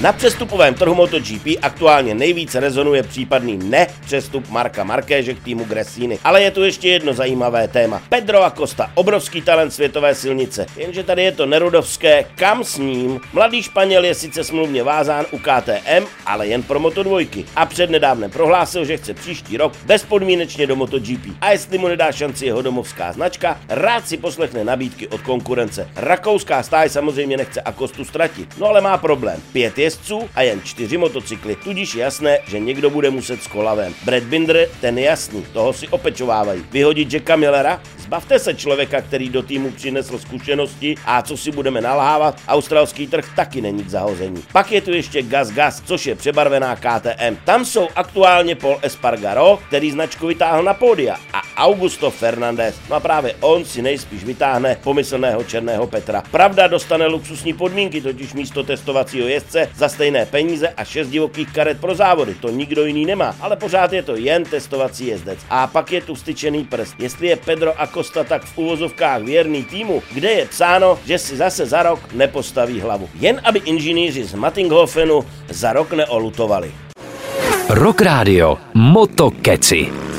Na přestupovém trhu MotoGP aktuálně nejvíce rezonuje případný ne přestup Marka Markéže k týmu Gresini. Ale je tu ještě jedno zajímavé téma. Pedro Acosta, obrovský talent světové silnice. Jenže tady je to nerudovské, kam s ním? Mladý Španěl je sice smluvně vázán u KTM, ale jen pro Moto dvojky. A přednedávnem prohlásil, že chce příští rok bezpodmínečně do MotoGP. A jestli mu nedá šanci jeho domovská značka, rád si poslechne nabídky od konkurence. Rakouská stáj samozřejmě nechce Acostu ztratit, no ale má problém. Pět jezdců a jen čtyři motocykly. Tudíž jasné, že někdo bude muset s kolavem. Brad Binder, ten jasný, toho si opečovávají. Vyhodit Jacka Millera? Zbavte se člověka, který do týmu přinesl zkušenosti a co si budeme nalhávat, australský trh taky není k zahození. Pak je tu ještě Gas Gas, což je přebarvená KTM. Tam jsou aktuálně Paul Espargaro, který značku vytáhl na pódia a Augusto Fernandez. No a právě on si nejspíš vytáhne pomyslného černého Petra. Pravda dostane luxusní podmínky, totiž místo testovacího jezdce za stejné peníze a šest divokých karet pro závody. To nikdo jiný nemá, ale pořád je to jen testovací jezdec. A pak je tu styčený prst. Jestli je Pedro Acosta tak v uvozovkách věrný týmu, kde je psáno, že si zase za rok nepostaví hlavu. Jen aby inženýři z Mattinghofenu za rok neolutovali. Rock Radio Moto Keci.